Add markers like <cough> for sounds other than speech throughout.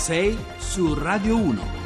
6 su Radio 1.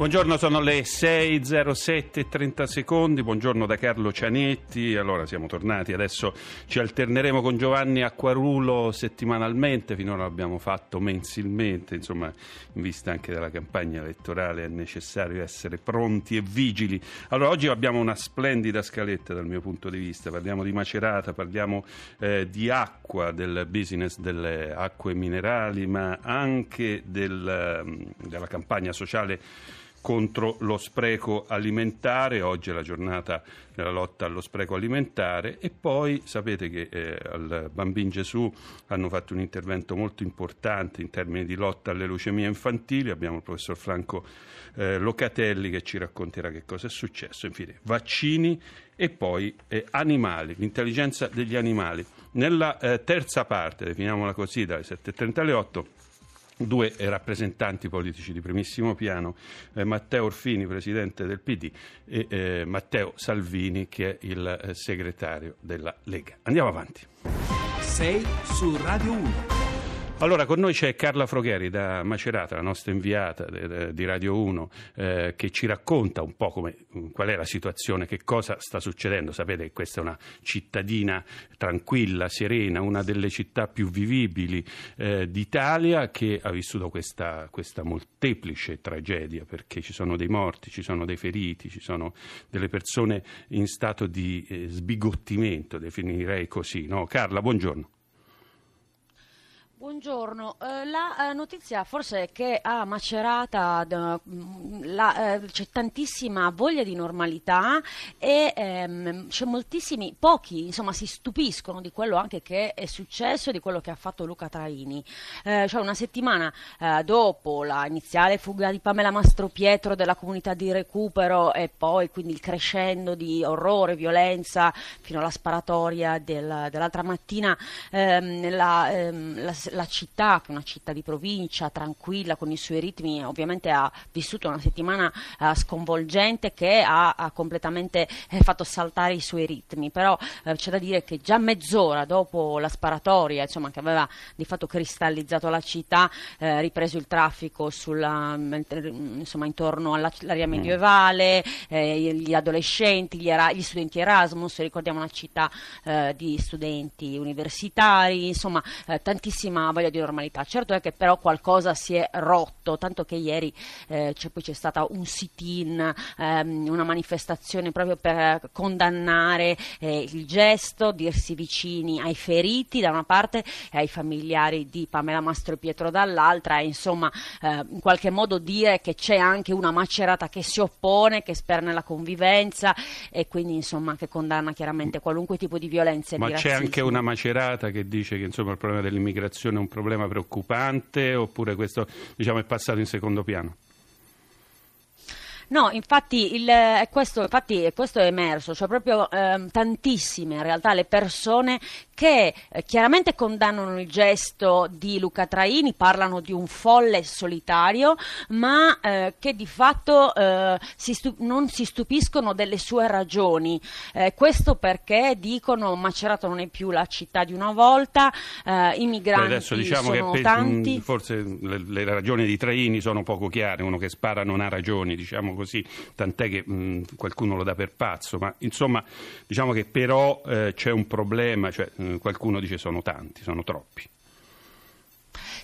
Buongiorno, sono le 6.07 30 secondi, buongiorno da Carlo Cianetti, allora siamo tornati, adesso ci alterneremo con Giovanni Acquarulo settimanalmente, finora l'abbiamo fatto mensilmente, insomma in vista anche della campagna elettorale è necessario essere pronti e vigili. Allora oggi abbiamo una splendida scaletta dal mio punto di vista, parliamo di Macerata, parliamo eh, di acqua, del business delle acque minerali, ma anche del, mm, della campagna sociale contro lo spreco alimentare, oggi è la giornata della lotta allo spreco alimentare. E poi sapete che eh, al Bambin Gesù hanno fatto un intervento molto importante in termini di lotta alle leucemie infantili, abbiamo il professor Franco eh, Locatelli che ci racconterà che cosa è successo, infine vaccini e poi eh, animali, l'intelligenza degli animali. Nella eh, terza parte, definiamola così, dalle 7.30 alle 8, due rappresentanti politici di primissimo piano, eh, Matteo Orfini, presidente del PD, e eh, Matteo Salvini, che è il eh, segretario della Lega. Andiamo avanti. 6 su Radio 1. Allora, con noi c'è Carla Frogheri da Macerata, la nostra inviata di Radio 1, eh, che ci racconta un po' come, mm, qual è la situazione, che cosa sta succedendo. Sapete che questa è una cittadina tranquilla, serena, una delle città più vivibili eh, d'Italia che ha vissuto questa, questa, molteplice tragedia, perché ci sono dei morti, ci sono dei feriti, ci sono delle persone in stato di eh, sbigottimento, definirei così. No? Carla, buongiorno. Buongiorno, eh, la eh, notizia forse è che a Macerata mm, la, eh, c'è tantissima voglia di normalità e ehm, c'è moltissimi, pochi insomma si stupiscono di quello anche che è successo e di quello che ha fatto Luca Traini. Eh, cioè una settimana eh, dopo la iniziale fuga di Pamela Mastropietro della comunità di recupero e poi quindi il crescendo di orrore, violenza fino alla sparatoria del, dell'altra mattina ehm, la, ehm, la la città, che è una città di provincia, tranquilla, con i suoi ritmi, ovviamente ha vissuto una settimana uh, sconvolgente che ha, ha completamente eh, fatto saltare i suoi ritmi, però eh, c'è da dire che già mezz'ora dopo la sparatoria, insomma, che aveva di fatto cristallizzato la città, eh, ripreso il traffico sulla, insomma, intorno all'area mm. medievale, eh, gli adolescenti, gli, era, gli, studenti Erasmus, ricordiamo una città eh, di studenti universitari, insomma, eh, tantissima una voglia di normalità. Certo è che però qualcosa si è rotto, tanto che ieri eh, c'è, poi c'è stata un sit-in, ehm, una manifestazione proprio per condannare eh, il gesto, dirsi vicini ai feriti da una parte e ai familiari di Pamela Mastro e Pietro dall'altra e insomma eh, in qualche modo dire che c'è anche una macerata che si oppone, che spera nella convivenza e quindi insomma che condanna chiaramente qualunque tipo di violenza Ma c'è anche una macerata che dice che insomma il problema dell'immigrazione è un problema preoccupante oppure questo diciamo, è passato in secondo piano? No, infatti, il, questo, infatti questo, è emerso, cioè proprio eh, tantissime in realtà le persone che eh, chiaramente condannano il gesto di Luca Traini, parlano di un folle solitario, ma eh, che di fatto eh, si stu- non si stupiscono delle sue ragioni. Eh, questo perché dicono Macerato non è più la città di una volta, i migranti Beh, adesso diciamo sono che tanti. Forse le, le, ragioni di Traini sono poco chiare, uno che spara non ha ragioni, diciamo così, tant'è che mh, qualcuno lo dà per pazzo, ma insomma diciamo che però eh, c'è un problema, cioè, mh, qualcuno dice sono tanti, sono troppi.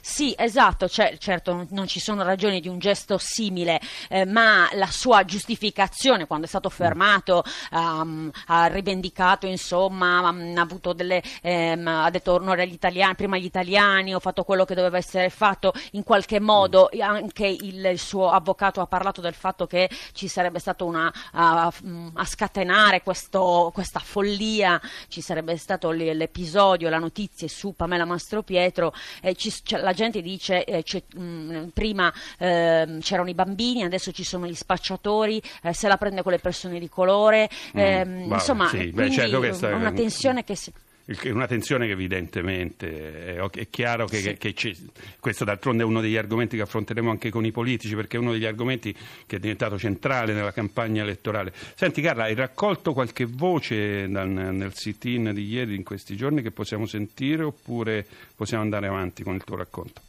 Sì, esatto, cioè, certo non ci sono ragioni di un gesto simile, eh, ma la sua giustificazione quando è stato fermato um, ha rivendicato, insomma, um, ha, avuto delle, um, ha detto onore agli italiani, prima agli italiani, ho fatto quello che doveva essere fatto, in qualche modo anche il, il suo avvocato ha parlato del fatto che ci sarebbe stato una, a, a scatenare questo, questa follia, ci sarebbe stato l'episodio, la notizia su Pamela Mastropietro, eh, ci, cioè, la gente dice eh, mh, mm, prima eh, c'erano i bambini, adesso ci sono gli spacciatori, eh, se la prende con le persone di colore, mm, ehm, insomma, sì, beh, certo, questa una tensione che si... Il- Una tensione che evidentemente è, è chiaro che, Sì. che c'è. Questo d'altronde è uno degli argomenti che affronteremo anche con i politici, perché è uno degli argomenti che è diventato centrale nella campagna elettorale. Senti Carla, hai raccolto qualche voce dal- nel sit-in di ieri, in questi giorni, che possiamo sentire oppure possiamo andare avanti con il tuo racconto?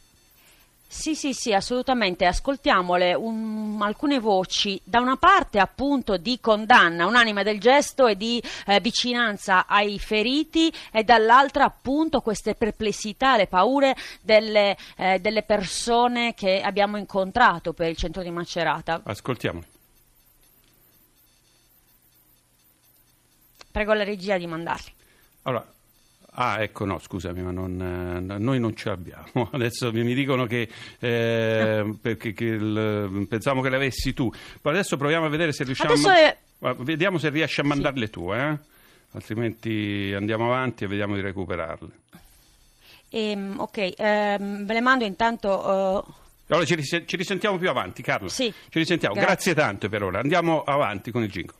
Sì, sì, sì, assolutamente. Ascoltiamole un- alcune voci, da una parte appunto di condanna unanime del gesto e di eh, vicinanza ai feriti e dall'altra appunto queste perplessità, le paure delle, eh, delle persone che abbiamo incontrato per il centro di Macerata. Ascoltiamoli. Prego la regia di mandarli. Allora, ah, ecco, no, scusami, ma non, eh, noi non ce l'abbiamo. <laughs> Adesso mi dicono che, eh, <laughs> perché, che il- pensavo che le avessi tu. Poi adesso proviamo a vedere se riusciamo è- Vediamo se riesci a mandarle tu, eh? Altrimenti andiamo avanti e vediamo di recuperarle. Ehm, ok, ehm, ve le mando intanto. eh, Allora ci, ris- ci risentiamo più avanti, Carlo. Sì, Ci risentiamo. grazie. Grazie tanto per ora. Andiamo avanti con il jingle.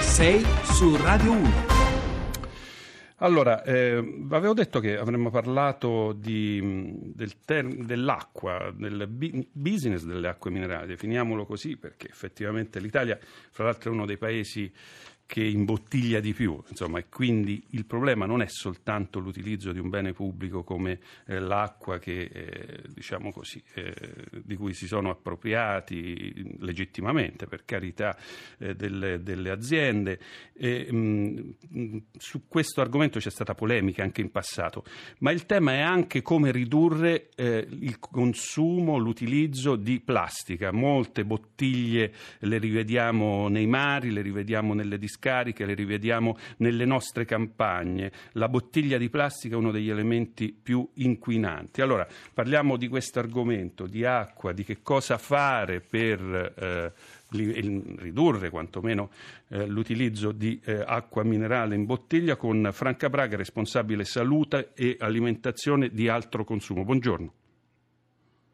Sei su Radio 1. Allora, eh, avevo detto che avremmo parlato di, mh, del ter- dell'acqua, del bi- business delle acque minerali, definiamolo così, perché effettivamente l'Italia, fra l'altro, è uno dei paesi che imbottiglia di più, insomma, e quindi il problema non è soltanto l'utilizzo di un bene pubblico come eh, l'acqua che, eh, diciamo così, eh, di cui si sono appropriati legittimamente, per carità, eh, delle, delle aziende. E, mh, mh, su questo argomento c'è stata polemica anche in passato, ma il tema è anche come ridurre eh, il consumo, l'utilizzo di plastica. Molte bottiglie le rivediamo nei mari, le rivediamo nelle discariche, le rivediamo nelle nostre campagne. La bottiglia di plastica è uno degli elementi più inquinanti. Allora, parliamo di questo argomento, di acqua, di che cosa fare per eh, ridurre quantomeno eh, l'utilizzo di eh, acqua minerale in bottiglia con Franca Braga, responsabile salute e alimentazione di altro consumo. Buongiorno.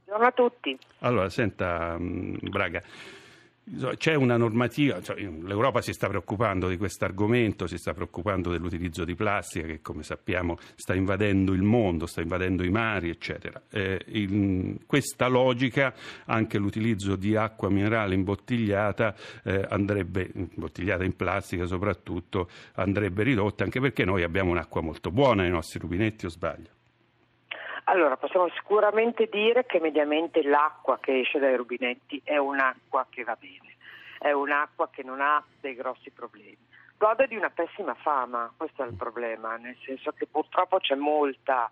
Buongiorno a tutti. Allora, senta mh, Braga, c'è una normativa, cioè, l'Europa si sta preoccupando di questo argomento, si sta preoccupando dell'utilizzo di plastica che come sappiamo sta invadendo il mondo, sta invadendo i mari, eccetera. Eh, in questa logica anche l'utilizzo di acqua minerale imbottigliata eh, andrebbe, imbottigliata in plastica soprattutto, andrebbe ridotta anche perché noi abbiamo un'acqua molto buona nei nostri rubinetti o sbaglio? Allora, possiamo sicuramente dire che mediamente l'acqua che esce dai rubinetti è un'acqua che va bene, è un'acqua che non ha dei grossi problemi. Gode di una pessima fama, questo è il problema, nel senso che purtroppo c'è molta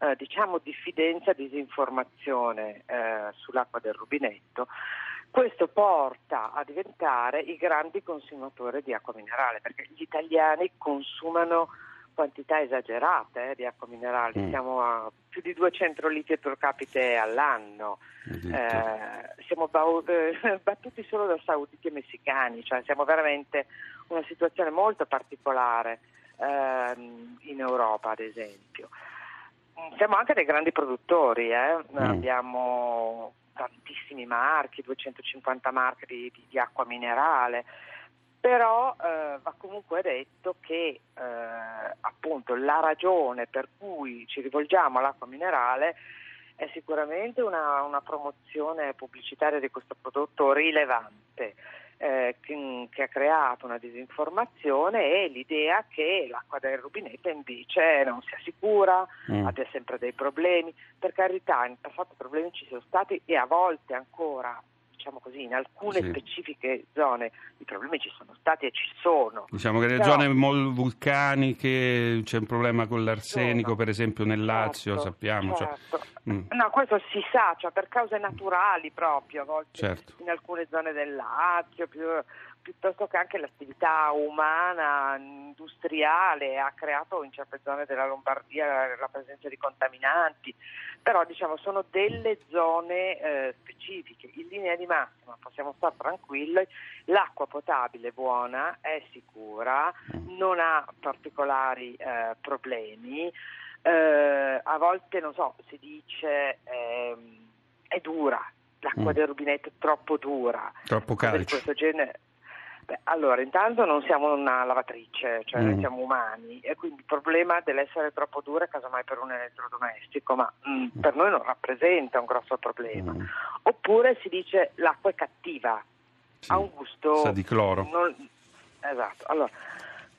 eh, diciamo diffidenza disinformazione eh, sull'acqua del rubinetto. Questo porta a diventare i grandi consumatori di acqua minerale, perché gli italiani consumano quantità esagerate eh, di acqua minerale, Mm. siamo a più di 200 litri per capite all'anno. Eh, siamo eh, <laughs> battuti solo da sauditi e messicani, cioè siamo veramente una situazione molto particolare ehm, in Europa ad esempio. Mm, Siamo anche dei grandi produttori, eh. abbiamo tantissimi marchi, 250 marchi di, di- di acqua minerale, però eh, va comunque detto che eh, appunto la ragione per cui ci rivolgiamo all'acqua minerale è sicuramente una, una promozione pubblicitaria di questo prodotto rilevante eh, che, che ha creato una disinformazione e l'idea che l'acqua del rubinetto invece non sia sicura, Mm. abbia sempre dei problemi. Per carità, in passato problemi ci sono stati e a volte ancora, diciamo così, in alcune Sì. specifiche zone i problemi ci sono stati e ci sono. Diciamo che nelle Però- zone mol- vulcaniche c'è un problema con l'arsenico, Sono. per esempio nel Lazio, Certo, sappiamo. cioè- certo. Mm. No, questo si sa, cioè per cause naturali proprio, a volte Certo. in alcune zone del Lazio, più- piuttosto che anche l'attività umana, industriale, ha creato in certe zone della Lombardia la, la presenza di contaminanti, però diciamo sono delle zone eh, specifiche. In linea di massima possiamo stare tranquilli, l'acqua potabile è buona, è sicura, non ha particolari eh, problemi. Eh, a volte, non so, si dice ehm, è dura, l'acqua Mm. del rubinetto è troppo dura. Troppo cose di calcio. questo genere. Beh, allora, intanto non siamo una lavatrice, cioè Mm. noi siamo umani e quindi il problema dell'essere troppo dura casomai per un elettrodomestico, ma mm, per noi non rappresenta un grosso problema. Mm. Oppure si dice l'acqua è cattiva, Sì. ha un gusto... Sa di cloro. non- Esatto, allora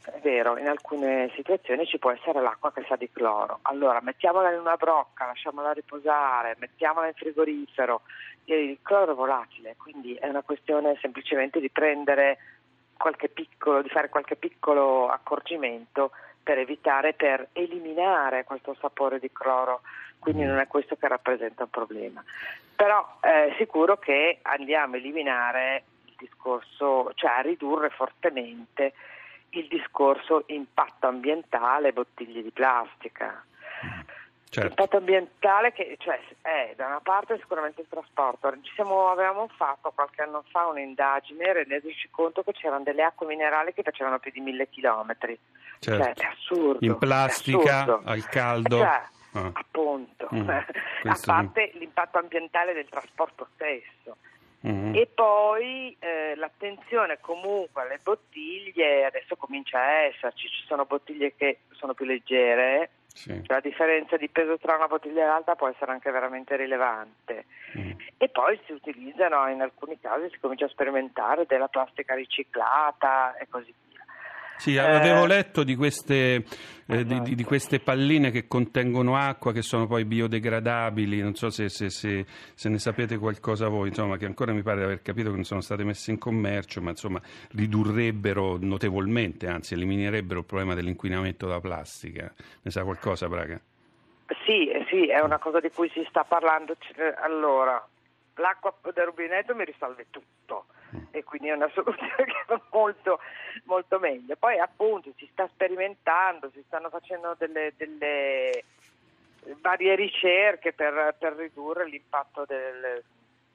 è vero, in alcune situazioni ci può essere l'acqua che sa di cloro. Allora mettiamola in una brocca, lasciamola riposare, mettiamola in frigorifero. Il cloro è volatile, quindi è una questione semplicemente di prendere qualche piccolo, di fare qualche piccolo accorgimento per evitare, per eliminare questo sapore di cloro. Quindi non è questo che rappresenta un problema. Però è sicuro che andiamo a eliminare il discorso, cioè a ridurre fortemente il discorso impatto ambientale bottiglie di plastica. Certo. L'impatto ambientale che cioè, è da una parte sicuramente il trasporto. Ci siamo- avevamo fatto qualche anno fa un'indagine rendendoci conto che c'erano delle acque minerali che facevano più di mille chilometri. Certo. Cioè, è assurdo. In plastica, assurdo. al caldo. Cioè, Ah. appunto, Mm, <laughs> a parte l'impatto ambientale del trasporto stesso. Mm. E poi eh, l'attenzione comunque alle bottiglie, adesso comincia a esserci, ci sono bottiglie che sono più leggere, Sì. cioè la differenza di peso tra una bottiglia e l'altra può essere anche veramente rilevante. Mm. E poi si utilizzano, in alcuni casi si comincia a sperimentare della plastica riciclata e così. Sì, Eh, avevo letto di queste, eh, di, esatto. di- di queste palline che contengono acqua, che sono poi biodegradabili, non so se, se- se- se ne sapete qualcosa voi, insomma, che ancora mi pare di aver capito che non sono state messe in commercio, ma insomma ridurrebbero notevolmente, anzi eliminerebbero il problema dell'inquinamento da plastica. Ne sa qualcosa, Braga? Sì, eh sì, è una cosa di cui si sta parlando. C- eh, Allora, l'acqua del rubinetto mi risolve tutto e quindi è una soluzione <laughs> che va molto, molto meglio. Poi appunto si sta sperimentando, si stanno facendo delle, delle varie ricerche per, per ridurre l'impatto del-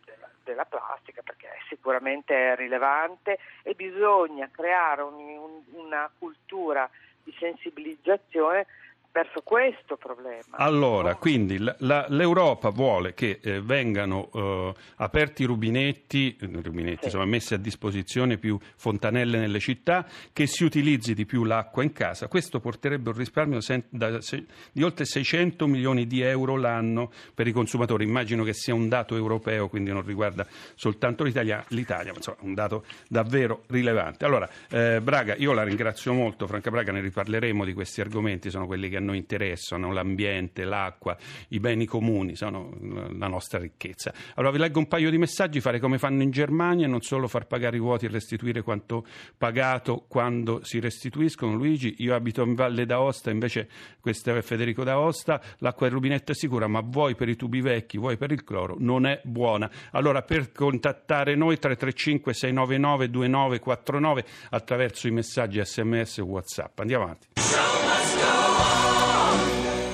della, della plastica perché è sicuramente rilevante e bisogna creare un- un- una cultura di sensibilizzazione verso questo problema. Allora, no? quindi la- la- l'Europa vuole che eh, vengano eh, aperti i rubinetti, eh, rubinetti Sì. insomma, messi a disposizione più fontanelle nelle città, che si utilizzi di più l'acqua in casa. Questo porterebbe un risparmio sen- da- se- di oltre 600 milioni di euro l'anno per i consumatori. Immagino che sia un dato europeo, quindi non riguarda soltanto l'Italia, l'Italia ma insomma un dato davvero rilevante. Allora, eh, Braga, io la ringrazio molto, Franca Braga, ne riparleremo di questi argomenti, sono quelli che a noi interessano, l'ambiente, l'acqua, i beni comuni, sono eh, la nostra ricchezza. Allora vi leggo un paio di messaggi, fare come fanno in Germania, non solo far pagare i vuoti e restituire quanto pagato quando si restituiscono. Luigi, io abito in Valle d'Aosta, invece questo è Federico d'Aosta, l'acqua del rubinetto è sicura, ma vuoi per i tubi vecchi, vuoi per il cloro, non è buona. Allora per contattare noi 335 699 2949 attraverso i messaggi sms e whatsapp. Andiamo avanti.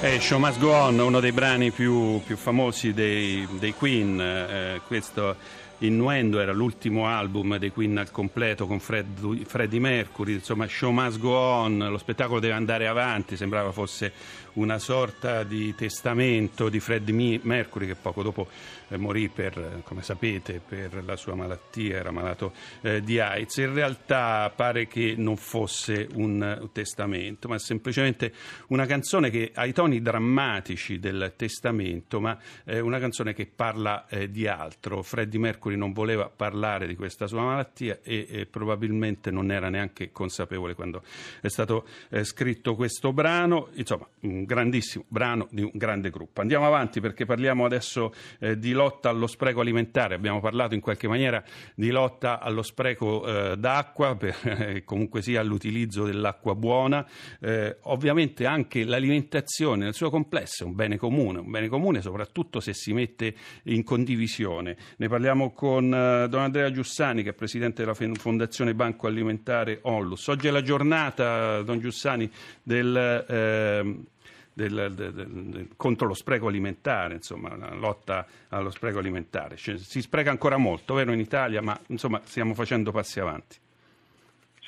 Eh, Show Must Go On, uno dei brani più, più famosi dei, dei Queen, eh, questo Innuendo era l'ultimo album dei Queen al completo con Fred- Freddie Mercury, insomma Show Must Go On, lo spettacolo deve andare avanti, sembrava fosse una sorta di testamento di Freddie Mercury che poco dopo eh, morì per, eh, come sapete, per la sua malattia, era malato eh, di AIDS. In realtà pare che non fosse un eh, testamento, ma semplicemente una canzone che ha i toni drammatici del testamento, ma è una canzone che parla eh, di altro. Freddie Mercury non voleva parlare di questa sua malattia e, e probabilmente non era neanche consapevole quando è stato eh, scritto questo brano. Insomma, un grandissimo brano di un grande gruppo. Andiamo avanti perché parliamo adesso eh, di lotta allo spreco alimentare. Abbiamo parlato in qualche maniera di lotta allo spreco eh, d'acqua, per, eh, comunque sia all'utilizzo dell'acqua buona. Eh, ovviamente anche l'alimentazione nel suo complesso è un bene comune, un bene comune soprattutto se si mette in condivisione. Ne parliamo con eh, Don Andrea Giussani che è presidente della Fondazione Banco Alimentare Onlus. Oggi è la giornata, Don Giussani, del... del- del- contro lo spreco alimentare, insomma, la lotta allo spreco alimentare. Cioè, si spreca ancora molto, vero, in Italia, ma insomma stiamo facendo passi avanti.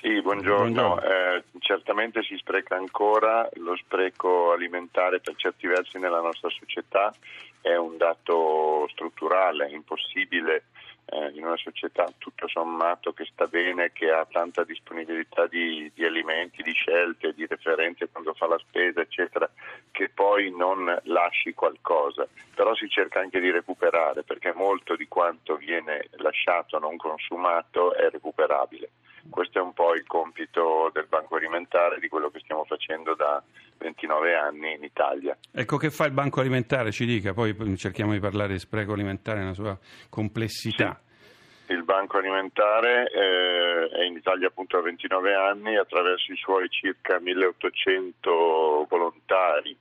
Sì, buongiorno. Buongiorno. Eh, certamente si spreca ancora, lo spreco alimentare per certi versi nella nostra società è un dato strutturale, è impossibile una società tutto sommato che sta bene, che ha tanta disponibilità di, di, alimenti, di scelte, di referenze quando fa la spesa, eccetera, che poi non lasci qualcosa. Però si cerca anche di recuperare perché molto di quanto viene lasciato non consumato è recuperabile. Questo è un po' il compito del Banco Alimentare di quello che stiamo facendo da 29 anni in Italia. Ecco che fa il Banco Alimentare, ci dica, poi cerchiamo di parlare di spreco alimentare nella sua complessità. Sì. Banco Alimentare eh, è in Italia appunto da 29 anni attraverso i suoi circa 1800 volontari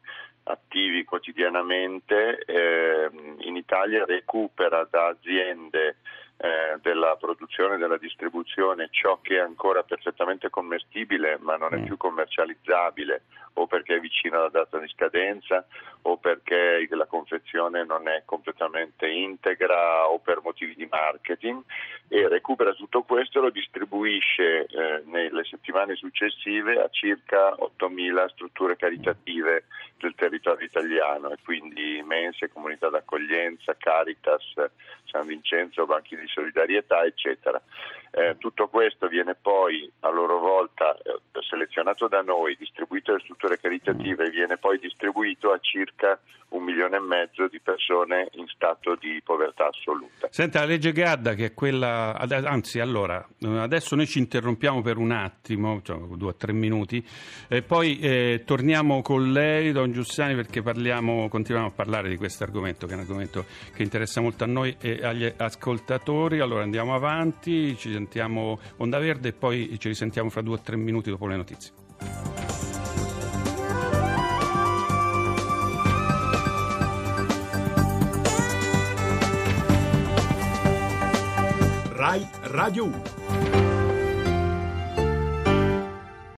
attivi quotidianamente eh, in Italia recupera da aziende eh, della produzione e della distribuzione ciò che è ancora perfettamente commestibile ma non è mm. più commercializzabile o perché è vicino alla data di scadenza o perché la confezione non è completamente integra o per motivi di marketing e recupera tutto questo e lo distribuisce eh, nelle settimane successive a circa 8.000 strutture caritative del territorio italiano e quindi mense, comunità d'accoglienza, Caritas, San Vincenzo, banchi di solidarietà, eccetera. Eh, tutto questo viene poi a loro volta eh, selezionato da noi, distribuito alle strutture caritative e viene poi distribuito a circa un milione e mezzo di persone in stato di povertà assoluta. Senta, la legge Gadda che è quella, anzi allora, adesso noi ci interrompiamo per un attimo, cioè due o tre minuti, e poi eh, torniamo con lei, Don Giussani, perché parliamo, continuiamo a parlare di questo argomento, che è un argomento che interessa molto a noi e agli ascoltatori. Allora andiamo avanti, ci sentiamo Onda Verde e poi ci risentiamo fra due o tre minuti dopo le notizie. Rai Radio 1